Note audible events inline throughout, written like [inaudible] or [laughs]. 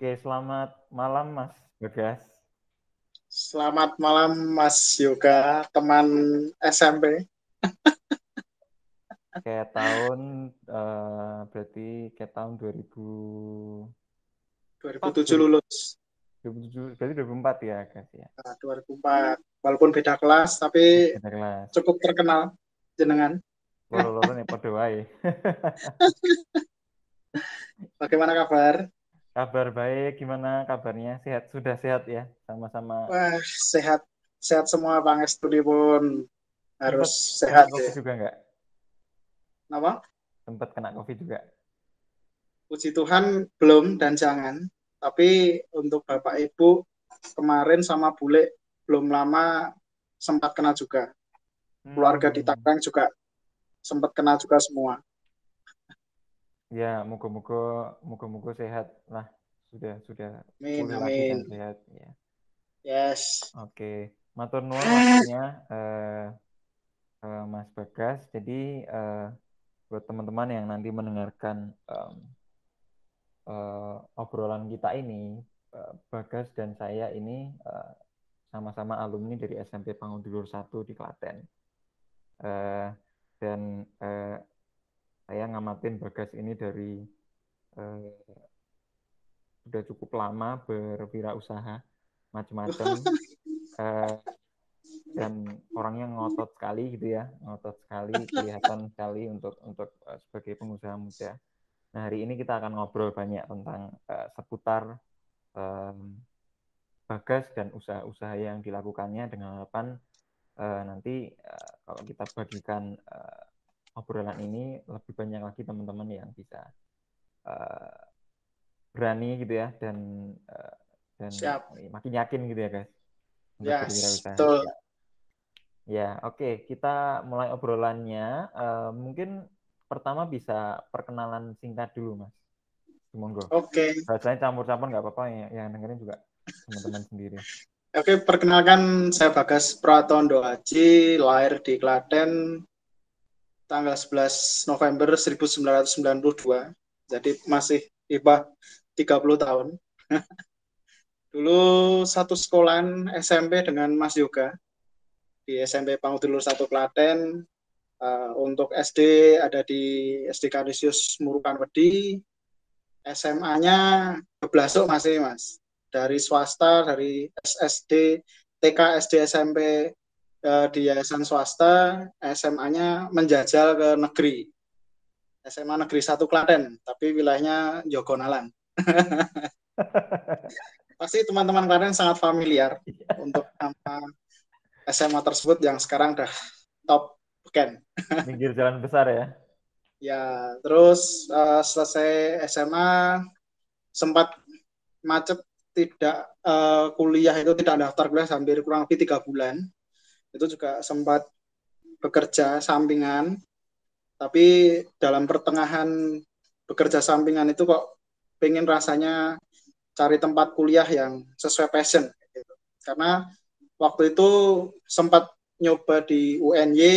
Oke, selamat malam Mas Bagas. Selamat malam Mas Yoga, teman SMP. kayak tahun uh, berarti kayak tahun 2000 2007 lulus. 2007 berarti 2004 ya guys ya. Nah, 2004. Walaupun beda kelas tapi beda kelas. cukup terkenal jenengan. Loro-loro nih padha wae. [laughs] Bagaimana kabar? Kabar baik, gimana kabarnya? Sehat sudah sehat ya, sama-sama. Wah, sehat sehat semua Bang Estudi pun harus Sempat sehat kena ya. juga enggak? Apa? Sempat kena Covid juga. Puji Tuhan belum dan jangan. Tapi untuk Bapak Ibu kemarin sama bule belum lama sempat kena juga. Keluarga di Hmm. Tangerang juga sempat kena juga semua. Ya, moga-moga moga-moga sehat lah. Sudah sudah Amin, pulih lagi dan sehat ya. Yes. Oke, matur nuwun waktunya eh, eh, Mas Bagas. Jadi eh, buat teman-teman yang nanti mendengarkan em, eh, obrolan kita ini, eh, Bagas dan saya ini eh, sama-sama alumni dari SMP Pangudulur 1 di Klaten. Eh, dan eh, saya ngamatin Bagas ini dari eh, sudah cukup lama berwirausaha macam-macam [laughs] eh, dan orangnya ngotot sekali gitu ya ngotot sekali [laughs] kelihatan sekali untuk untuk eh, sebagai pengusaha muda. Nah hari ini kita akan ngobrol banyak tentang eh, seputar em, Bagas dan usaha-usaha yang dilakukannya dengan harapan eh, nanti eh, kalau kita bagikan eh, obrolan ini lebih banyak lagi teman-teman yang bisa eh, berani gitu ya dan eh, dan Siap. makin yakin gitu ya guys Yes, betul. Ya, oke, kita mulai obrolannya. Eh, mungkin pertama bisa perkenalan singkat dulu, Mas. Monggo. Oke. Bahasanya campur-campur nggak apa-apa ya, yang dengerin juga teman-teman sendiri. Oke, perkenalkan saya Bagas Pratondo Aji, lahir di Klaten tanggal 11 November 1992. Jadi masih ibah 30 tahun. [laughs] Dulu satu sekolahan SMP dengan Mas Yoga di SMP Pangudulur 1 Klaten. Eh, untuk SD ada di SD Kanisius Murukan Wedi. SMA-nya Beblasuk masih Mas. Dari swasta, dari SSD, TK, SD, SMP eh, di yayasan swasta, SMA-nya menjajal ke negeri. SMA Negeri 1 Klaten, tapi wilayahnya Jogonalan. [laughs] Pasti teman-teman Klaten sangat familiar untuk nama SMA tersebut yang sekarang udah top beken. [laughs] Pinggir jalan besar ya. Ya, terus eh, selesai SMA sempat macet tidak eh, kuliah itu tidak daftar kuliah hampir kurang lebih tiga bulan. Itu juga sempat bekerja sampingan, tapi dalam pertengahan bekerja sampingan itu kok pengen rasanya cari tempat kuliah yang sesuai passion. gitu. Karena waktu itu sempat nyoba di UNY,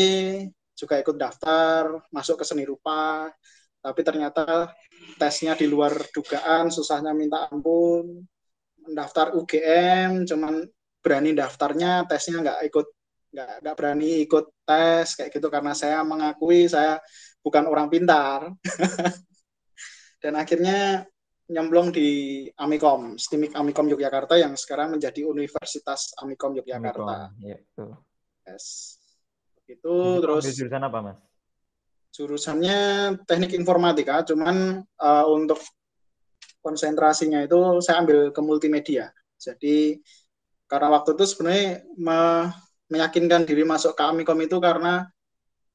juga ikut daftar, masuk ke seni rupa, tapi ternyata tesnya di luar dugaan, susahnya minta ampun. Mendaftar UGM, cuman berani daftarnya, tesnya nggak ikut, nggak nggak berani ikut tes kayak gitu karena saya mengakui saya bukan orang pintar. [laughs] Dan akhirnya nyemplung di Amikom, STIMIK Amikom Yogyakarta yang sekarang menjadi Universitas Amikom Yogyakarta. Amikom, Ya, betul. Yes. Itu terus jurusan apa, Mas? jurusannya teknik informatika, cuman eh, untuk konsentrasinya itu saya ambil ke multimedia. Jadi karena waktu itu sebenarnya me- meyakinkan diri masuk ke Amikom itu karena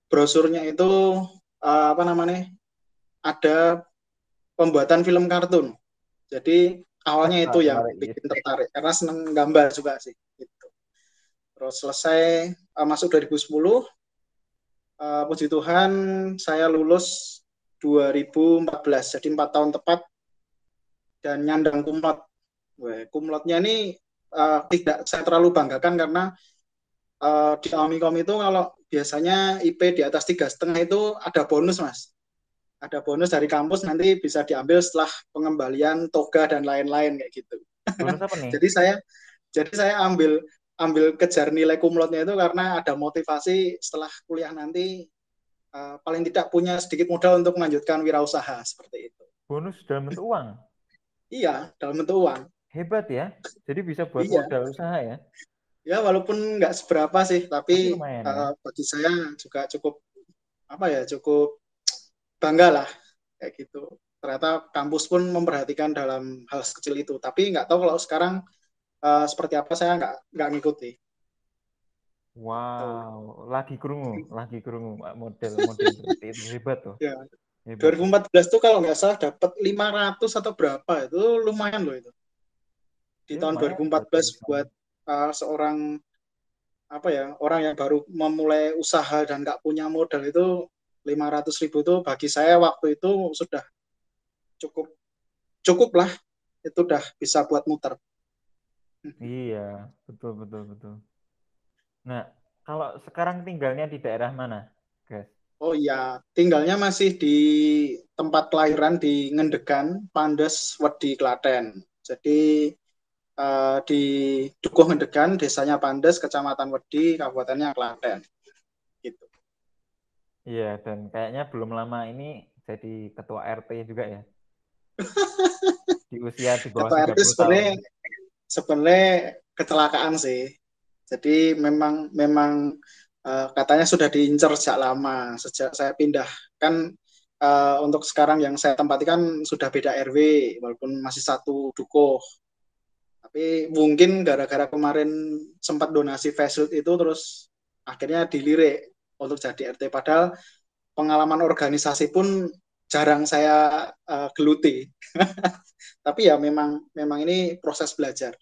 brosurnya itu eh, apa namanya ada pembuatan film kartun. Jadi awalnya itu yang Menarik, bikin tertarik karena seneng gambar juga sih. Gitu. Terus selesai eh, masuk 2010 Eh, puji Tuhan saya lulus 2014 jadi empat tahun tepat dan nyandang kumlot. Weh, kumlotnya ini eh, tidak saya terlalu banggakan karena eh, di Amikom itu kalau biasanya IP di atas tiga setengah itu ada bonus mas. ada bonus dari kampus nanti bisa diambil setelah pengembalian toga dan lain-lain kayak gitu. Bonus apa nih? [laughs] jadi saya jadi saya ambil ambil kejar nilai kumlotnya itu karena ada motivasi setelah kuliah nanti uh, paling tidak punya sedikit modal untuk melanjutkan wirausaha seperti itu. Bonus dalam bentuk uang? Iya, dalam bentuk uang. Hebat ya. Jadi bisa buat iya. modal usaha ya? Ya walaupun nggak seberapa sih, tapi, uh, bagi saya juga cukup apa ya cukup bangga lah kayak gitu. Ternyata kampus pun memperhatikan dalam hal sekecil itu. Tapi nggak tahu kalau sekarang uh, seperti apa saya nggak nggak ngikuti. Wow, tuh. lagi kerungu, lagi kerungu model-model [laughs] seperti itu hebat tuh. Ya. Hebat. 2014 tuh kalau nggak salah dapat 500 atau berapa itu lumayan loh itu. Di ya, tahun 2014 betul. buat uh, seorang apa ya orang yang baru memulai usaha dan nggak punya modal itu 500 ribu itu bagi saya waktu itu sudah cukup cukup lah itu udah bisa buat muter. Iya, betul betul betul. Nah, kalau sekarang tinggalnya di daerah mana, guys? Oh iya, tinggalnya masih di tempat kelahiran di Ngendegan, Pandes, Wedi, Klaten. Jadi uh, di Dukuh Ngendegan, desanya Pandes, Kecamatan Wedi, Kabupatennya Klaten. Gitu. Iya, dan kayaknya belum lama ini jadi ketua RT juga ya. [laughs] di usia di bawah ketua RT sebenarnya sebenarnya kecelakaan sih jadi memang memang uh, katanya sudah diincar sejak lama, sejak saya pindah kan uh, untuk sekarang yang saya tempati kan sudah beda RW walaupun masih satu dukuh. Tapi mungkin gara-gara kemarin sempat donasi facelift itu terus akhirnya dilirik untuk jadi RT padahal pengalaman organisasi pun jarang saya uh, geluti. [laughs] Tapi ya memang memang ini proses belajar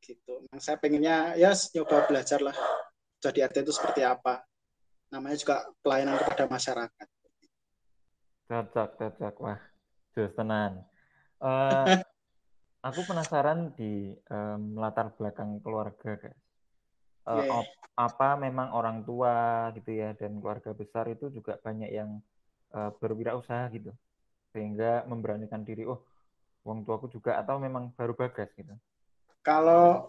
gitu. Nah, saya pengennya ya nyoba belajar lah jadi RT itu seperti apa. Namanya juga pelayanan kepada masyarakat. Cocok, cocok. Wah, tenan. Uh, [laughs] aku penasaran di um, latar belakang keluarga, guys. Uh, yeah. apa memang orang tua gitu ya dan keluarga besar itu juga banyak yang uh, berwirausaha gitu sehingga memberanikan diri oh uang tuaku juga atau memang baru bagas gitu kalau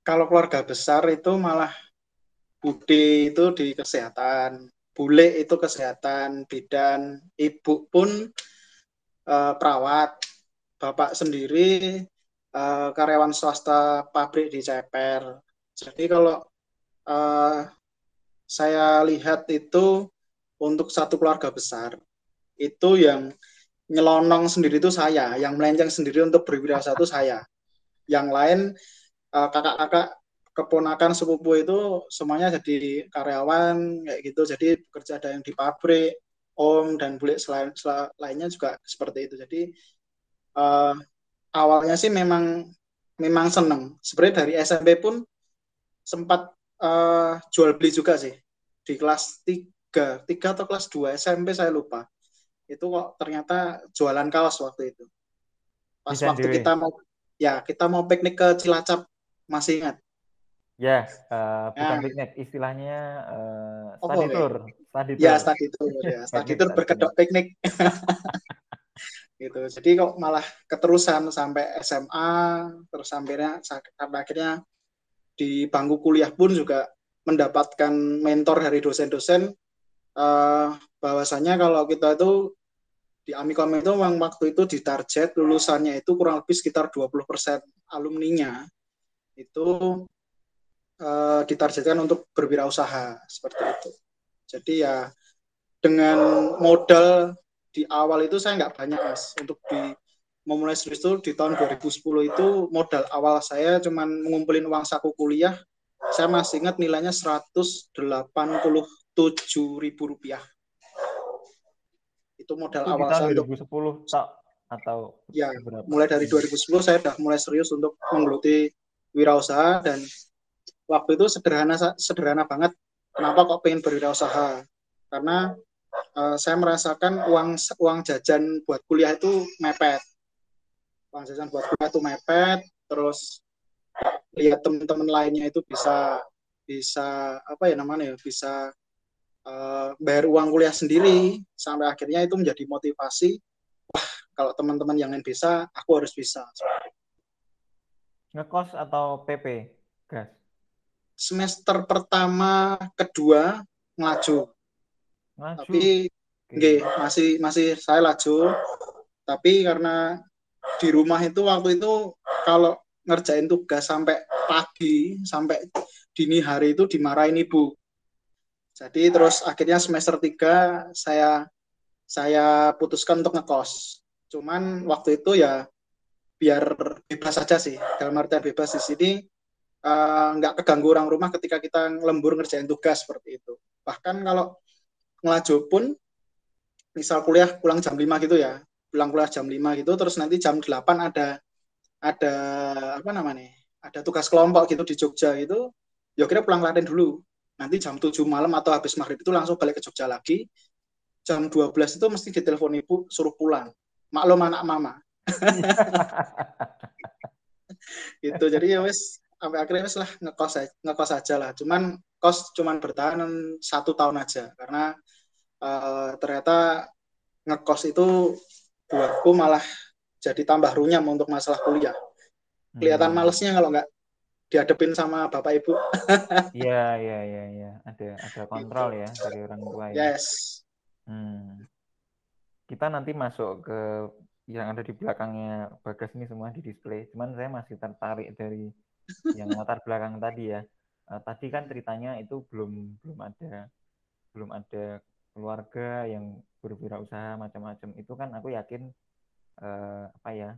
kalau keluarga besar itu malah Bude itu di kesehatan, Bule itu kesehatan, bidan, ibu pun uh, perawat, bapak sendiri uh, karyawan swasta pabrik di Ceper. Jadi kalau uh, saya lihat itu untuk satu keluarga besar itu yang nyelonong sendiri itu saya, yang melenceng sendiri untuk berwirausaha itu saya. Yang lain uh, kakak-kakak keponakan sepupu itu semuanya jadi karyawan kayak gitu. Jadi bekerja ada yang di pabrik om dan bule selain, selain lainnya juga seperti itu. Jadi uh, awalnya sih memang memang seneng. Sebenarnya dari SMP pun sempat uh, jual beli juga sih. Di kelas 3 3 atau kelas 2 SMP saya lupa. Itu kok ternyata jualan kaos waktu itu. Pas Bisa waktu kita mau ya kita mau piknik ke Cilacap masih ingat? Ya uh, bukan ya. piknik istilahnya uh, study tour study tour. ya [laughs] study tour ya. Study tour berkedok piknik [laughs] gitu jadi kok malah keterusan sampai SMA terus sampainya sampai akhirnya di bangku kuliah pun juga mendapatkan mentor dari dosen-dosen uh, bahwasanya kalau kita itu di Amikom itu memang waktu itu di target lulusannya itu kurang lebih sekitar 20% alumninya itu uh, ditargetkan untuk berwirausaha seperti itu. Jadi ya dengan modal di awal itu saya nggak banyak mas. Untuk di memulai serius itu di tahun 2010 itu modal awal saya cuman mengumpulin uang saku kuliah. Saya masih ingat nilainya 187 ribu rupiah. Itu modal itu awal saya 2010 untuk tak atau ya berapa? mulai dari 2010 saya sudah mulai serius untuk menggeluti wirausaha dan waktu itu sederhana sederhana banget. Kenapa kok pengen berwirausaha? Karena uh, saya merasakan uang uang jajan buat kuliah itu mepet. Uang jajan buat kuliah itu mepet terus lihat teman-teman lainnya itu bisa bisa apa ya namanya ya bisa uh, bayar uang kuliah sendiri sampai akhirnya itu menjadi motivasi wah kalau teman-teman yang lain bisa aku harus bisa. Ngekos atau PP gas? Semester pertama kedua ngelaju Ngaju. tapi okay. masih masih saya laju tapi karena di rumah itu waktu itu kalau ngerjain tugas sampai pagi sampai dini hari itu dimarahin ibu jadi terus akhirnya semester 3 saya saya putuskan untuk ngekos. Cuman waktu itu ya biar bebas saja sih. Dalam artian bebas di sini uh, nggak keganggu orang rumah ketika kita lembur ngerjain tugas seperti itu. Bahkan kalau ngelaju pun misal kuliah pulang jam 5 gitu ya. Pulang kuliah jam 5 gitu terus nanti jam 8 ada ada apa namanya? Ada tugas kelompok gitu di Jogja gitu. Ya kira pulang latihan dulu nanti jam 7 malam atau habis maghrib itu langsung balik ke Jogja lagi jam 12 itu mesti ditelepon ibu suruh pulang maklum anak mama [laughs] gitu jadi ya wes sampai akhirnya wes lah ngekos ngekos aja lah cuman kos cuman bertahan satu tahun aja karena uh, ternyata ngekos itu buatku malah jadi tambah runyam untuk masalah kuliah kelihatan hmm. malesnya kalau nggak dihadapin sama bapak ibu. [laughs] Iya iya iya iya ada ada kontrol gitu. ya dari orang tua ya. Yes. Hmm. Kita nanti masuk ke yang ada di belakangnya bagas ini semua di display. Cuman saya masih tertarik dari yang latar belakang tadi ya. Uh, tadi kan ceritanya itu belum belum ada belum ada keluarga yang berwirausaha macam-macam. Itu kan aku yakin uh, apa ya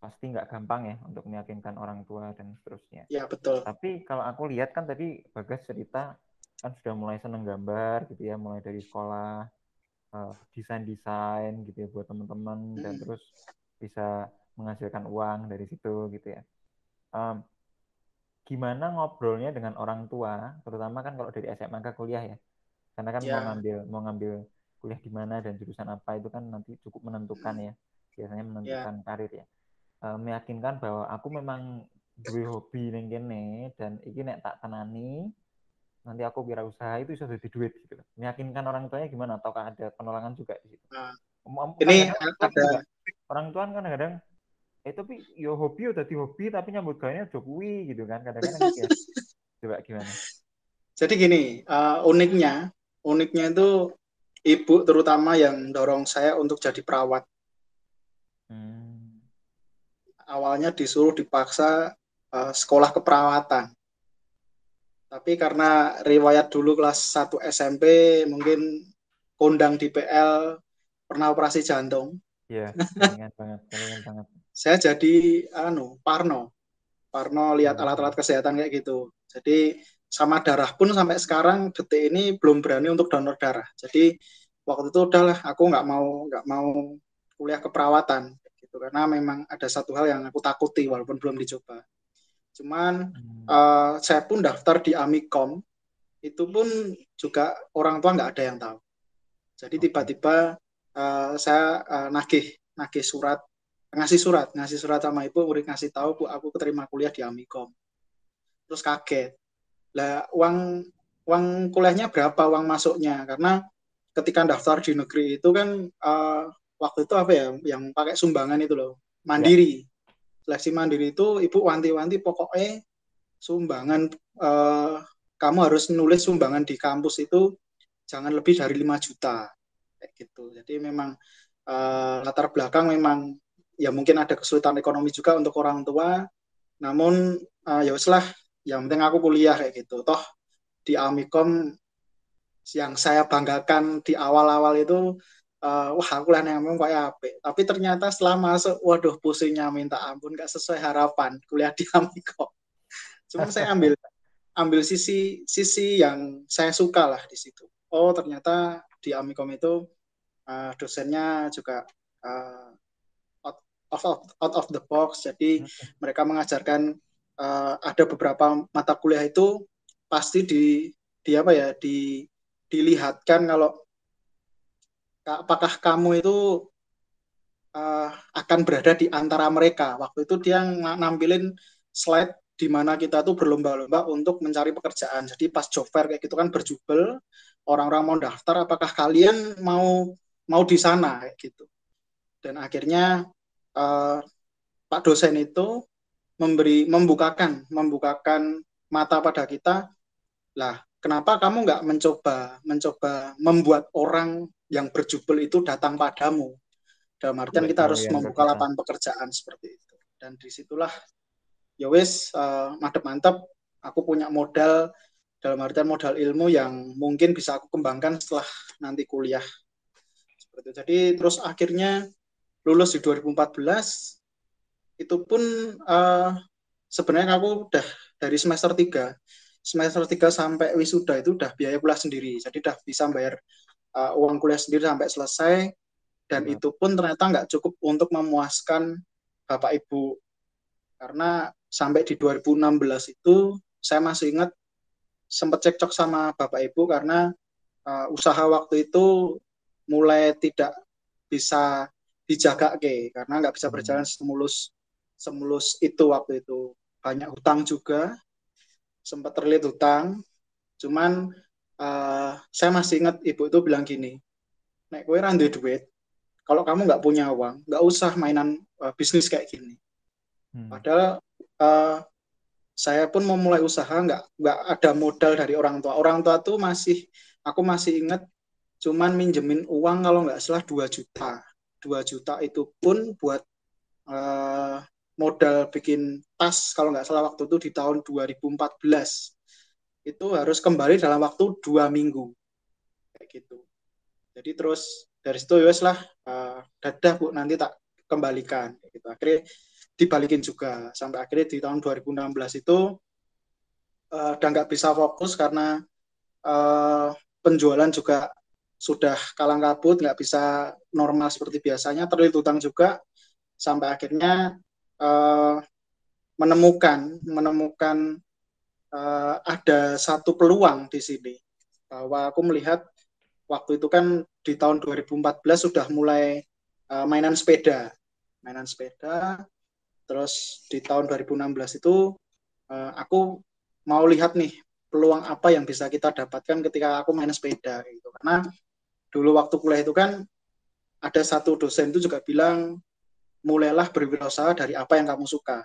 pasti nggak gampang ya untuk meyakinkan orang tua dan seterusnya. Ya betul. Tapi kalau aku lihat kan tadi Bagas cerita kan sudah mulai seneng gambar gitu ya, mulai dari sekolah uh, desain-desain gitu ya buat teman-teman hmm. dan terus bisa menghasilkan uang dari situ gitu ya. Um, gimana ngobrolnya dengan orang tua, terutama kan kalau dari SMA ke kuliah ya, karena kan ya. mau ngambil mau ngambil kuliah di mana dan jurusan apa itu kan nanti cukup menentukan ya, biasanya menentukan ya. karir ya. Uh, meyakinkan bahwa aku memang duwe hobi ning kene dan iki nek tak tenani nanti aku biar usaha itu bisa jadi duit gitu meyakinkan orang tuanya gimana? Ataukah ada penolakan juga di situ? Nah, ini ada orang tua kan kadang-kadang eh tapi yo hobi yo tadi hobi tapi nyambut gayanya Jokowi gitu kan. Kadang-kadang gitu ya. [laughs] coba gimana? Jadi gini uh, uniknya uniknya itu ibu terutama yang dorong saya untuk jadi perawat hmm awalnya disuruh dipaksa uh, sekolah keperawatan. Tapi karena riwayat dulu kelas 1 SMP mungkin kondang di PL pernah operasi jantung. Iya, [laughs] yeah, banget, banget. Saya jadi anu, Parno. Parno lihat hmm. alat-alat kesehatan kayak gitu. Jadi sama darah pun sampai sekarang detik ini belum berani untuk donor darah. Jadi waktu itu udahlah aku nggak mau nggak mau kuliah keperawatan gitu. Karena memang ada satu hal yang aku takuti walaupun belum dicoba. Cuman hmm. uh, saya pun daftar di Amikom itu pun juga orang tua nggak ada yang tahu. Jadi tiba-tiba uh, saya uh, nagih nagih surat ngasih surat ngasih surat sama ibu murid ngasih tahu bu aku keterima kuliah di Amikom. Terus kaget lah uang uang kuliahnya berapa uang masuknya? Karena ketika daftar di negeri itu kan uh, waktu itu apa ya yang pakai sumbangan itu loh mandiri. Ya. seleksi mandiri itu ibu wanti-wanti pokoknya sumbangan eh, kamu harus nulis sumbangan di kampus itu jangan lebih dari 5 juta. Kayak gitu. Jadi memang eh, latar belakang memang ya mungkin ada kesulitan ekonomi juga untuk orang tua. Namun eh, ya uslah yang penting aku kuliah kayak gitu. Toh di Amikom yang saya banggakan di awal-awal itu uh, wah aku lah ngomong kayak apa tapi ternyata setelah masuk waduh pusingnya minta ampun gak sesuai harapan kuliah di Amiko cuma saya ambil ambil sisi sisi yang saya suka lah di situ. Oh ternyata di Amikom itu uh, dosennya juga uh, out, of, out of the box. Jadi hmm. mereka mengajarkan uh, ada beberapa mata kuliah itu pasti di di apa ya di dilihatkan kalau apakah kamu itu uh, akan berada di antara mereka. Waktu itu dia nampilin slide di mana kita tuh berlomba-lomba untuk mencari pekerjaan. Jadi pas job fair kayak gitu kan berjubel, orang-orang mau daftar apakah kalian mau mau di sana kayak gitu dan akhirnya uh, Pak dosen itu memberi membukakan membukakan mata pada kita. Lah kenapa kamu nggak mencoba mencoba membuat orang yang berjubel itu datang padamu? Dalam artian kita harus membuka lapangan pekerjaan seperti itu. Dan di situlah ya wis uh, mantep mantep aku punya modal dalam artian modal ilmu yang mungkin bisa aku kembangkan setelah nanti kuliah. Seperti itu. Jadi terus akhirnya lulus di 2014 itu pun uh, sebenarnya aku udah dari semester 3 semester 3 sampai wisuda itu udah biaya kuliah sendiri. Jadi udah bisa bayar uh, uang kuliah sendiri sampai selesai. Dan ya. itu pun ternyata nggak cukup untuk memuaskan bapak ibu. Karena sampai di 2016 itu saya masih ingat sempat cekcok sama bapak ibu karena uh, usaha waktu itu mulai tidak bisa dijaga ke karena nggak bisa hmm. berjalan semulus semulus itu waktu itu. Banyak hutang juga. Sempat terlihat hutang. Cuman uh, saya masih ingat ibu itu bilang gini naik kue randu duit kalau kamu nggak punya uang nggak usah mainan uh, bisnis kayak gini. Hmm. padahal uh, saya pun mau mulai usaha nggak nggak ada modal dari orang tua. Orang tua tuh masih aku masih ingat cuman minjemin uang kalau nggak salah 2 juta. 2 juta itu pun buat uh, modal bikin tas kalau nggak salah waktu itu di tahun 2014 itu harus kembali dalam waktu dua minggu. Kayak gitu. Jadi terus dari situ ya lah uh, dadah bu nanti tak kembalikan. Kayak gitu. Akhirnya dibalikin juga. Sampai akhirnya di tahun 2016 itu uh, udah nggak bisa fokus karena uh, penjualan juga sudah kalang kabut, nggak bisa normal seperti biasanya, terlilit utang juga, sampai akhirnya uh, menemukan menemukan uh, ada satu peluang di sini. Bahwa aku melihat waktu itu kan di tahun 2014 sudah mulai uh, mainan sepeda, mainan sepeda, terus di tahun 2016 itu uh, aku mau lihat nih peluang apa yang bisa kita dapatkan ketika aku main sepeda gitu. Karena dulu waktu kuliah itu kan ada satu dosen itu juga bilang mulailah berwirausaha dari apa yang kamu suka.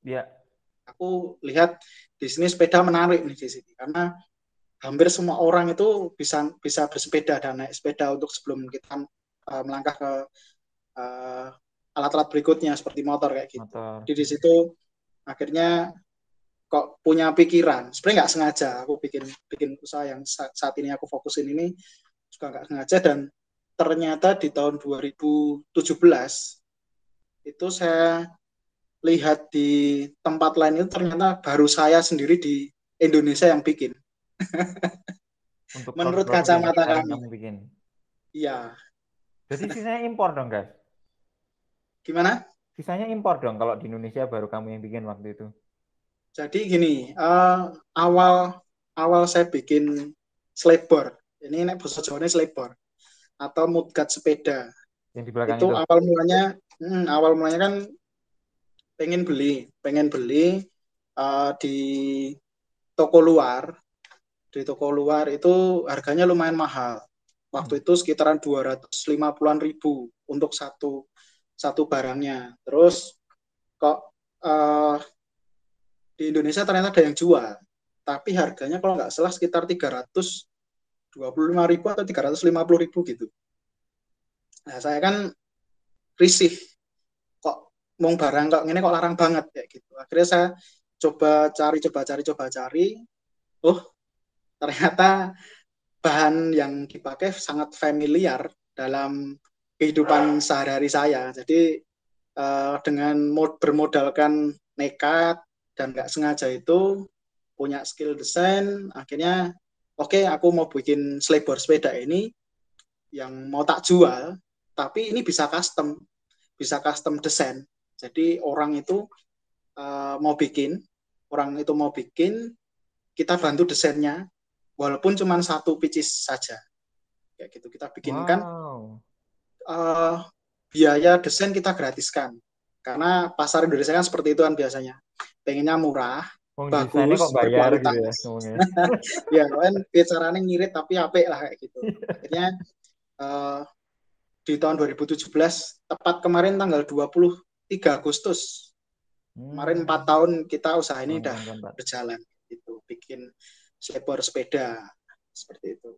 Iya. Aku lihat di sini sepeda menarik nih di sini karena hampir semua orang itu bisa bisa bersepeda dan naik sepeda untuk sebelum kita uh, melangkah ke uh, alat-alat berikutnya seperti motor kayak gitu. Motor. Jadi di situ akhirnya kok punya pikiran sebenarnya nggak sengaja aku bikin bikin usaha yang saat ini aku fokusin ini juga nggak sengaja dan ternyata di tahun 2017 itu saya lihat di tempat lain itu ternyata baru saya sendiri di Indonesia yang bikin. [laughs] Untuk Menurut kacamata kami. bikin. Iya. Jadi sisanya impor dong, guys. Gimana? Sisanya impor dong kalau di Indonesia baru kamu yang bikin waktu itu. Jadi gini, uh, awal awal saya bikin slabor ini nek bahasa Jawa selebor atau mudgat sepeda. Yang di belakang itu, itu. awal mulanya hmm, awal mulanya kan pengen beli, pengen beli uh, di toko luar. Di toko luar itu harganya lumayan mahal. Waktu hmm. itu sekitaran 250-an ribu untuk satu satu barangnya. Terus kok uh, di Indonesia ternyata ada yang jual, tapi harganya kalau nggak salah sekitar 300 25 ribu atau 350 ribu gitu. Nah, saya kan risih mau barang kok ini kok larang banget kayak gitu. Akhirnya saya coba cari, coba cari, coba cari. Oh, ternyata bahan yang dipakai sangat familiar dalam kehidupan sehari-hari saya. Jadi uh, dengan mod bermodalkan nekat dan nggak sengaja itu punya skill desain, akhirnya oke okay, aku mau bikin selebor sepeda ini yang mau tak jual, tapi ini bisa custom, bisa custom desain. Jadi orang itu uh, mau bikin, orang itu mau bikin, kita bantu desainnya, walaupun cuma satu pieces saja. Kayak gitu kita bikinkan. Wow. Uh, biaya desain kita gratiskan, karena pasar Indonesia kan seperti itu kan biasanya, pengennya murah, Wong bagus, kok bayar gitu ya berkualitas. [laughs] [laughs] ya kan bicaranya ngirit tapi apik lah kayak gitu. Akhirnya eh, di tahun 2017 tepat kemarin tanggal 23 Agustus kemarin Hmm. empat tahun kita usaha ini udah 94. berjalan gitu bikin skateboard sepeda seperti itu